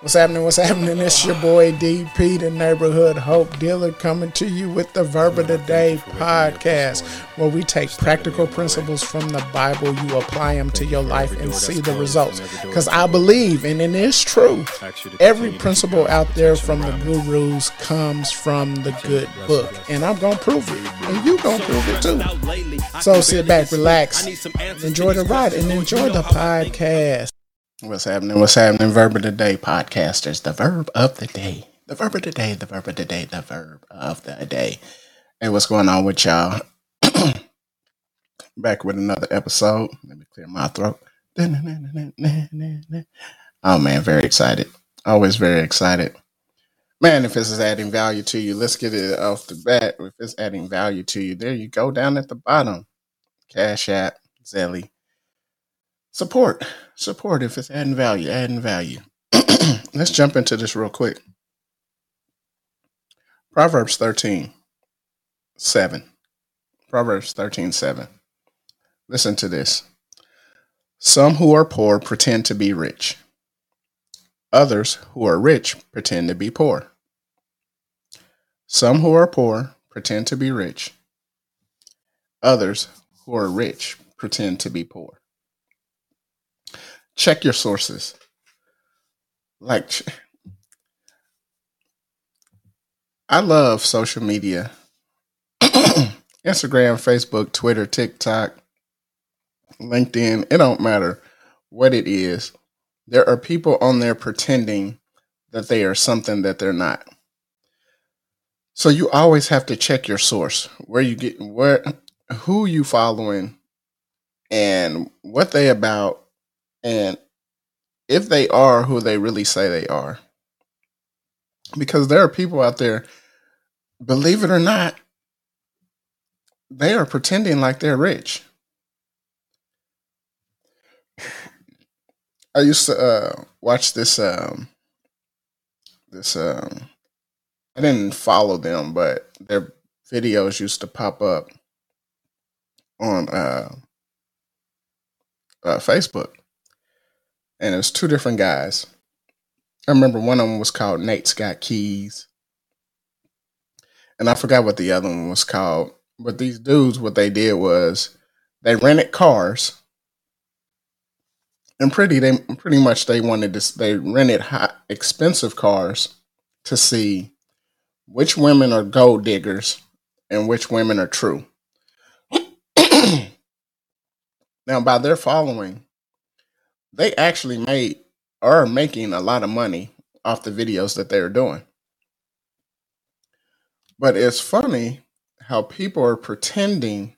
What's happening? What's happening? It's your boy DP, the neighborhood hope dealer, coming to you with the Verb of the Day podcast, where we take practical principles from the Bible, you apply them to your life, and see the results. Because I believe, and it is true, every principle out there from the gurus comes from the good book, and I'm gonna prove it, and you gonna prove it too. So sit back, relax, enjoy the ride, and enjoy the podcast. What's happening? What's happening? Verb of the day, podcasters. The verb of the day. The verb of the day. The verb of the day. The verb of the day. Hey, what's going on with y'all? Back with another episode. Let me clear my throat. Oh man, very excited. Always very excited. Man, if this is adding value to you, let's get it off the bat. If it's adding value to you, there you go down at the bottom. Cash App, Zelle support. Support if it's adding value adding value. Let's jump into this real quick. Proverbs 13 7 proverbs 13 7 listen to this. Some who are poor pretend to be rich. Others who are rich pretend to be poor. Some who are poor pretend to be rich. Others who are rich pretend to be poor check your sources. Like, I love social media Instagram, Facebook, Twitter, TikTok, LinkedIn. It don't matter what it is. There are people on there pretending that they are something that they're not. So you always have to check your source, where you get where who you following and what they about and if they are who they really say they are. Because there are people out there, believe it or not, they are pretending like they're rich. I used to uh, watch this um, this um, I didn't follow them, but their videos used to pop up on uh, uh, Facebook and it was two different guys. I remember one of them was called Nate's Got Keys, and I forgot what the other one was called. But these dudes, what they did was they rented cars, and pretty they pretty much they wanted to they rented high, expensive cars to see which women are gold diggers and which women are true. now, by their following, they actually made are making a lot of money off the videos that they're doing. But it's funny how people are pretending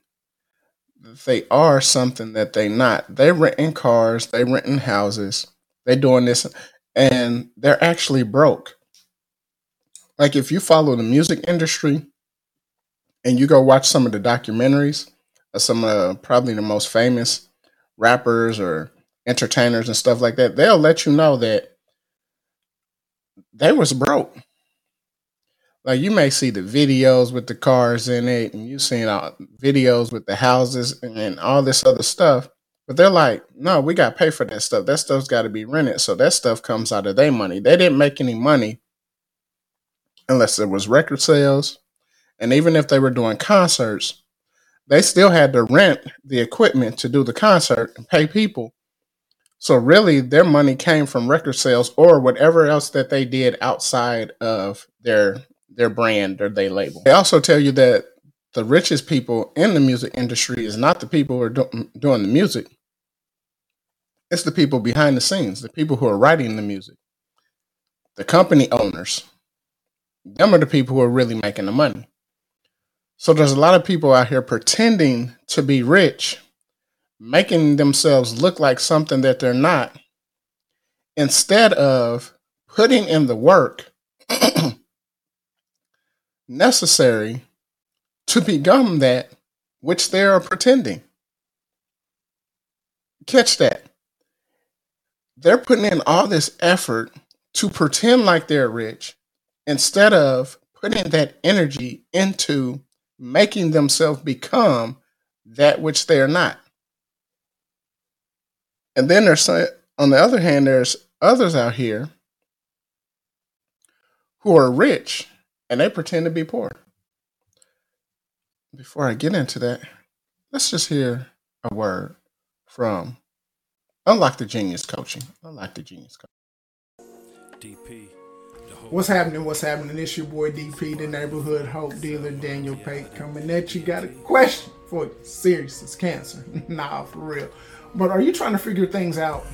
that they are something that they're not. They renting cars, they renting houses, they're doing this, and they're actually broke. Like if you follow the music industry and you go watch some of the documentaries of some of probably the most famous rappers or entertainers and stuff like that, they'll let you know that they was broke. Like you may see the videos with the cars in it, and you've seen all videos with the houses and all this other stuff. But they're like, no, we got to pay for that stuff. That stuff's got to be rented. So that stuff comes out of their money. They didn't make any money unless it was record sales. And even if they were doing concerts, they still had to rent the equipment to do the concert and pay people. So really, their money came from record sales or whatever else that they did outside of their their brand or their label. They also tell you that the richest people in the music industry is not the people who are do- doing the music. It's the people behind the scenes, the people who are writing the music, the company owners. Them are the people who are really making the money. So there's a lot of people out here pretending to be rich making themselves look like something that they're not instead of putting in the work necessary to become that which they are pretending. Catch that. They're putting in all this effort to pretend like they're rich instead of putting that energy into making themselves become that which they are not. And then there's on the other hand, there's others out here who are rich and they pretend to be poor. Before I get into that, let's just hear a word from Unlock the Genius Coaching. Unlock the Genius Coaching. DP. What's happening? What's happening? It's your boy DP, the neighborhood hope dealer, Daniel Pate, coming at you. Got a question for you. Serious, it's cancer. nah, for real. But are you trying to figure things out?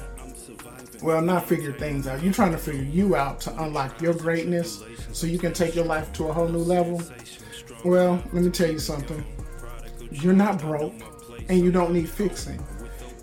Well, not figure things out. You're trying to figure you out to unlock your greatness so you can take your life to a whole new level. Well, let me tell you something. You're not broke and you don't need fixing.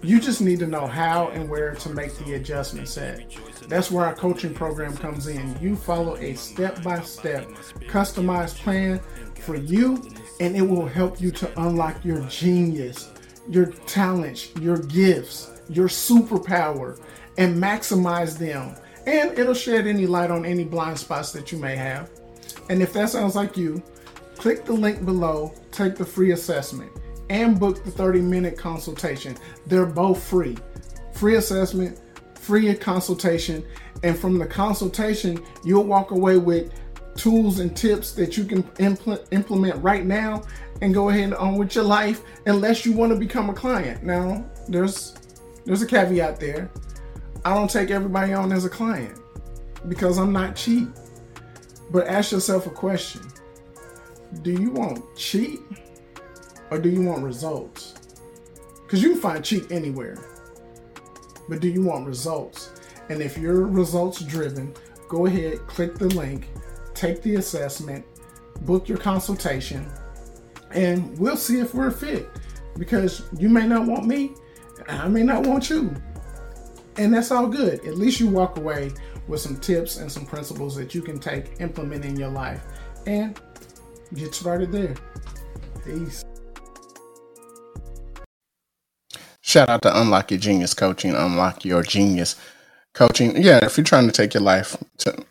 You just need to know how and where to make the adjustments at. That's where our coaching program comes in. You follow a step by step, customized plan for you, and it will help you to unlock your genius, your talents, your gifts, your superpower, and maximize them. And it'll shed any light on any blind spots that you may have. And if that sounds like you, click the link below, take the free assessment and book the 30 minute consultation. They're both free. Free assessment, free consultation, and from the consultation, you'll walk away with tools and tips that you can impl- implement right now and go ahead and on with your life unless you want to become a client. Now, there's there's a caveat there. I don't take everybody on as a client because I'm not cheap. But ask yourself a question. Do you want cheap or do you want results? Because you can find cheap anywhere. But do you want results? And if you're results driven, go ahead, click the link, take the assessment, book your consultation, and we'll see if we're a fit. Because you may not want me, I may not want you. And that's all good. At least you walk away with some tips and some principles that you can take, implement in your life, and get started there. Peace. Shout out to Unlock Your Genius Coaching, Unlock Your Genius Coaching. Yeah, if you're trying to take your life to,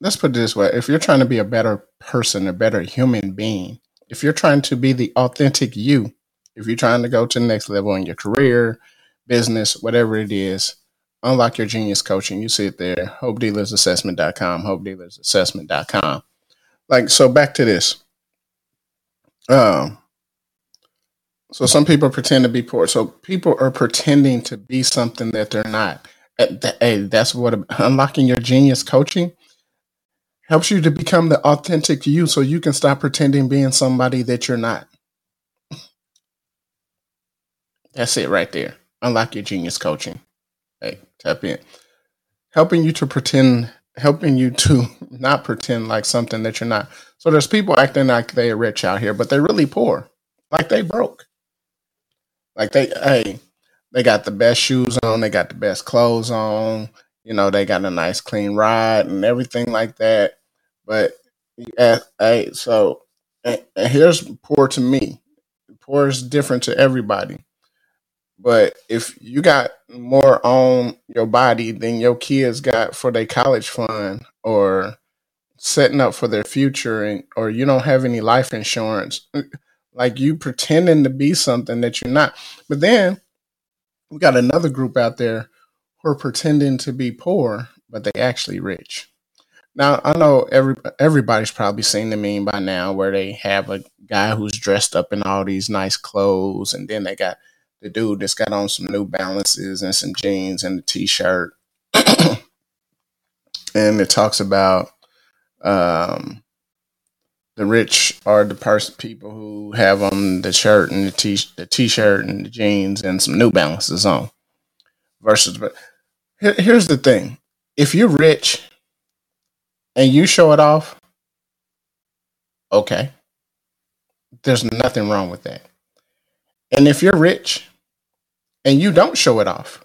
let's put it this way if you're trying to be a better person, a better human being, if you're trying to be the authentic you, if you're trying to go to the next level in your career, business, whatever it is, unlock your genius coaching. You see it there, hopedealersassessment.com, hopedealersassessment.com. Like, so back to this. Um, so some people pretend to be poor. So people are pretending to be something that they're not. Eh, hey, that's what unlocking your genius coaching helps you to become the authentic you so you can stop pretending being somebody that you're not. That's it right there. Unlock your genius coaching. Hey, tap in. Helping you to pretend, helping you to not pretend like something that you're not. So there's people acting like they're rich out here, but they're really poor. Like they broke. Like they, hey, they got the best shoes on, they got the best clothes on, you know, they got a nice clean ride and everything like that. But hey, so and, and here's poor to me. Poor is different to everybody. But if you got more on your body than your kids got for their college fund or setting up for their future and or you don't have any life insurance like you pretending to be something that you're not. But then we got another group out there who are pretending to be poor, but they actually rich. Now I know every everybody's probably seen the meme by now where they have a guy who's dressed up in all these nice clothes, and then they got the dude that's got on some New Balances and some jeans and a t-shirt, and it talks about um, the rich are the person people who have on the shirt and the t the t-shirt and the jeans and some New Balances on. Versus, but here, here's the thing: if you're rich and you show it off, okay, there's nothing wrong with that. And if you're rich and you don't show it off,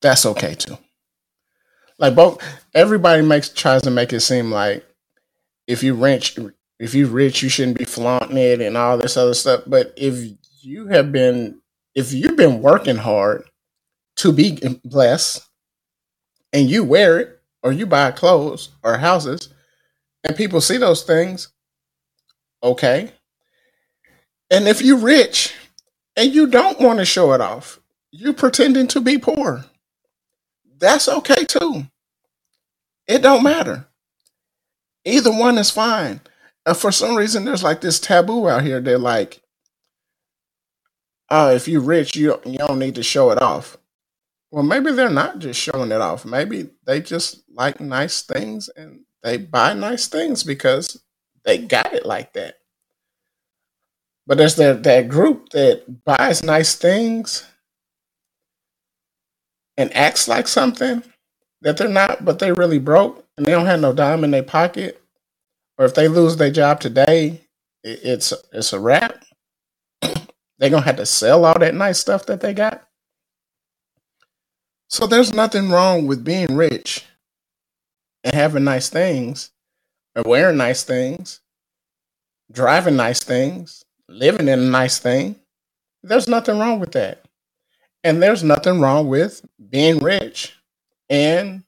that's okay too. Like both, everybody makes tries to make it seem like if you rich, if you rich, you shouldn't be flaunting it and all this other stuff. But if you have been, if you've been working hard to be blessed, and you wear it, or you buy clothes or houses, and people see those things, okay. And if you're rich and you don't want to show it off, you're pretending to be poor. That's okay too. It don't matter Either one is fine. Uh, for some reason, there's like this taboo out here. They're like, oh, if you're rich, you don't, you don't need to show it off. Well, maybe they're not just showing it off. Maybe they just like nice things and they buy nice things because they got it like that. But there's that, that group that buys nice things and acts like something that they're not, but they really broke and they don't have no dime in their pocket. Or if they lose their job today, it's it's a wrap. They're gonna have to sell all that nice stuff that they got. So there's nothing wrong with being rich and having nice things, or wearing nice things, driving nice things, living in a nice thing. There's nothing wrong with that. And there's nothing wrong with being rich and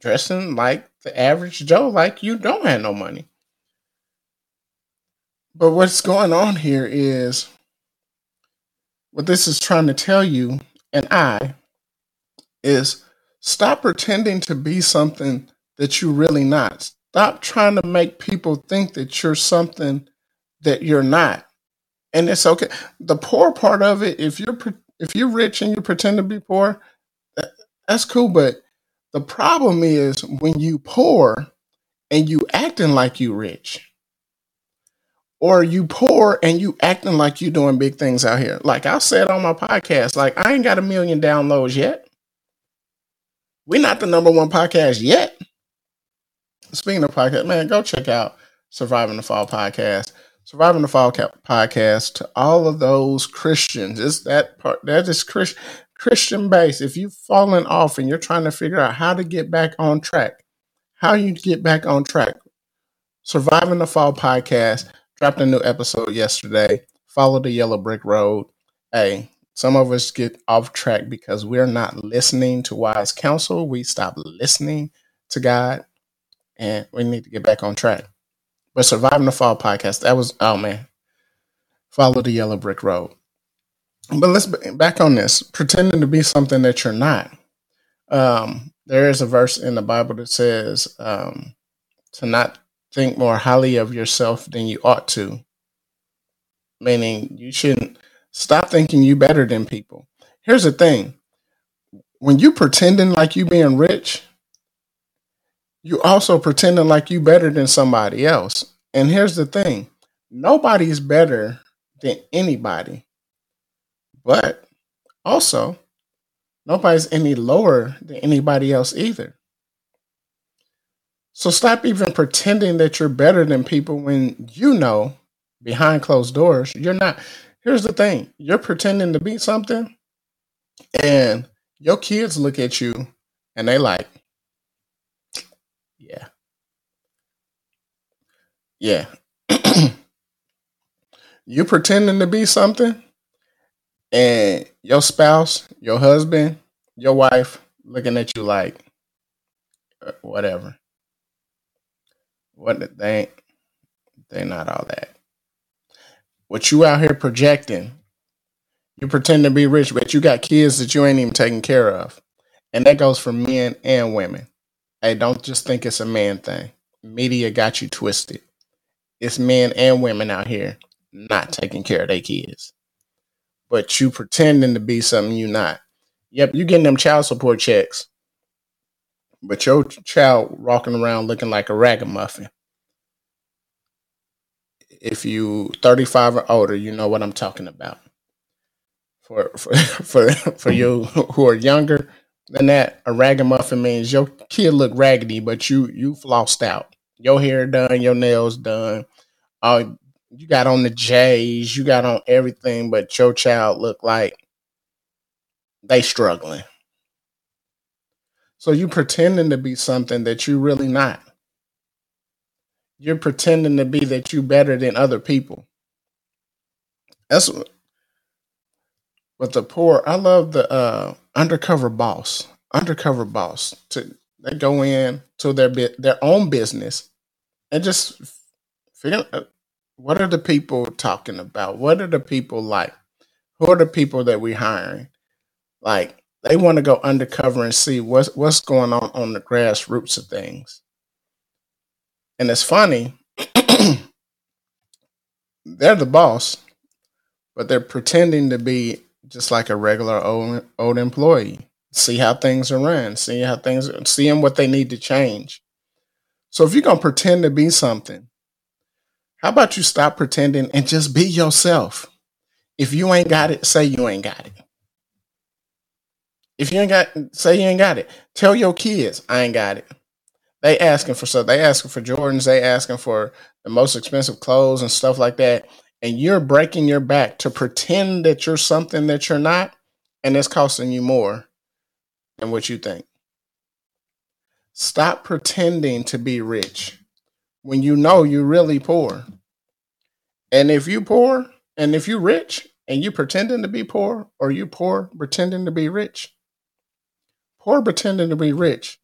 dressing like the average Joe, like you don't have no money. But what's going on here is what this is trying to tell you and I is stop pretending to be something that you're really not. Stop trying to make people think that you're something that you're not. And it's okay. The poor part of it, if you're if you're rich and you pretend to be poor, that, that's cool. But the problem is when you poor and you acting like you rich, or you poor and you acting like you doing big things out here. Like I said on my podcast, like I ain't got a million downloads yet. We're not the number one podcast yet. Speaking of podcast, man, go check out Surviving the Fall podcast. Surviving the Fall podcast to all of those Christians. Is that part that is Christ, Christian base. If you've fallen off and you're trying to figure out how to get back on track, how you get back on track. Surviving the Fall podcast dropped a new episode yesterday. Follow the yellow brick road. Hey, some of us get off track because we're not listening to wise counsel. We stop listening to God and we need to get back on track. But Surviving the Fall podcast, that was, oh man, follow the yellow brick road. But let's back on this pretending to be something that you're not. Um, there is a verse in the Bible that says um, to not think more highly of yourself than you ought to. Meaning, you shouldn't stop thinking you better than people. Here's the thing when you pretending like you being rich, you also pretending like you better than somebody else. And here's the thing nobody's better than anybody. But also, nobody's any lower than anybody else either. So stop even pretending that you're better than people when you know behind closed doors you're not. Here's the thing you're pretending to be something, and your kids look at you and they like, yeah. Yeah. you pretending to be something, and your spouse, your husband, your wife looking at you like, uh, whatever. What they ain't, they not all that. What you out here projecting, you pretend to be rich, but you got kids that you ain't even taking care of. And that goes for men and women. Hey, don't just think it's a man thing. Media got you twisted. It's men and women out here not taking care of their kids. But you pretending to be something you're not. Yep, you getting them child support checks but your child walking around looking like a ragamuffin. If you 35 or older, you know what I'm talking about. For for for for you who are younger than that, a ragamuffin means your kid look raggedy, but you you flossed out. Your hair done, your nails done. Uh, you got on the J's, you got on everything, but your child look like they struggling. So you pretending to be something that you really not. You're pretending to be that you better than other people. That's what with the poor. I love the uh, undercover boss. Undercover boss. To they go in to their bit their own business and just figure what are the people talking about? What are the people like? Who are the people that we're hiring? Like they want to go undercover and see what's what's going on on the grassroots of things. And it's funny, they're the boss, but they're pretending to be just like a regular old, old employee. See how things are run, see how things, seeing what they need to change. So if you're gonna pretend to be something, how about you stop pretending and just be yourself? If you ain't got it, say you ain't got it. If you ain't got, say you ain't got it. Tell your kids I ain't got it. They asking for stuff. They asking for Jordans. They asking for the most expensive clothes and stuff like that. And you're breaking your back to pretend that you're something that you're not, and it's costing you more than what you think. Stop pretending to be rich when you know you're really poor. And if you poor and if you rich and you pretending to be poor or you poor pretending to be rich, poor pretending to be rich,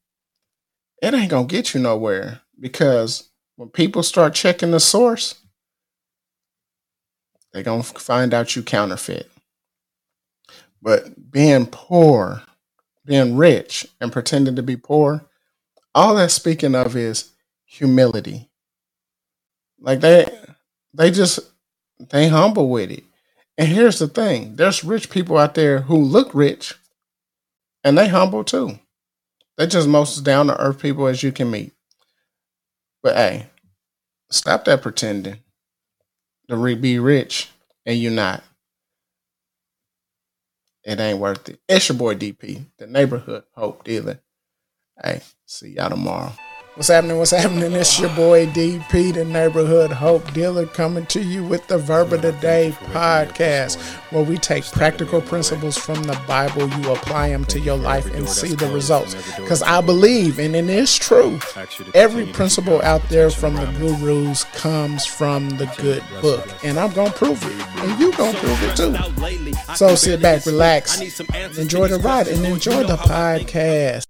it ain't gonna get you nowhere because when people start checking the source, they're gonna find out you counterfeit. But being poor, being rich, and pretending to be poor, all that's speaking of is humility. Like they they just they humble with it. And here's the thing: there's rich people out there who look rich, and they humble too. They're just most down to earth people as you can meet. But hey, stop that pretending to be rich and you're not. It ain't worth it. It's your boy DP, the neighborhood hope dealer. Hey, see y'all tomorrow. What's happening? What's happening? It's your boy DP, the neighborhood hope dealer, coming to you with the Verb of the Day podcast, where we take practical principles from the Bible, you apply them to your life, and see the results. Because I believe, and it is true, every principle out there from the gurus comes from the good book, and I'm gonna prove it, and you gonna prove it too. So sit back, relax, enjoy the ride, and enjoy the podcast.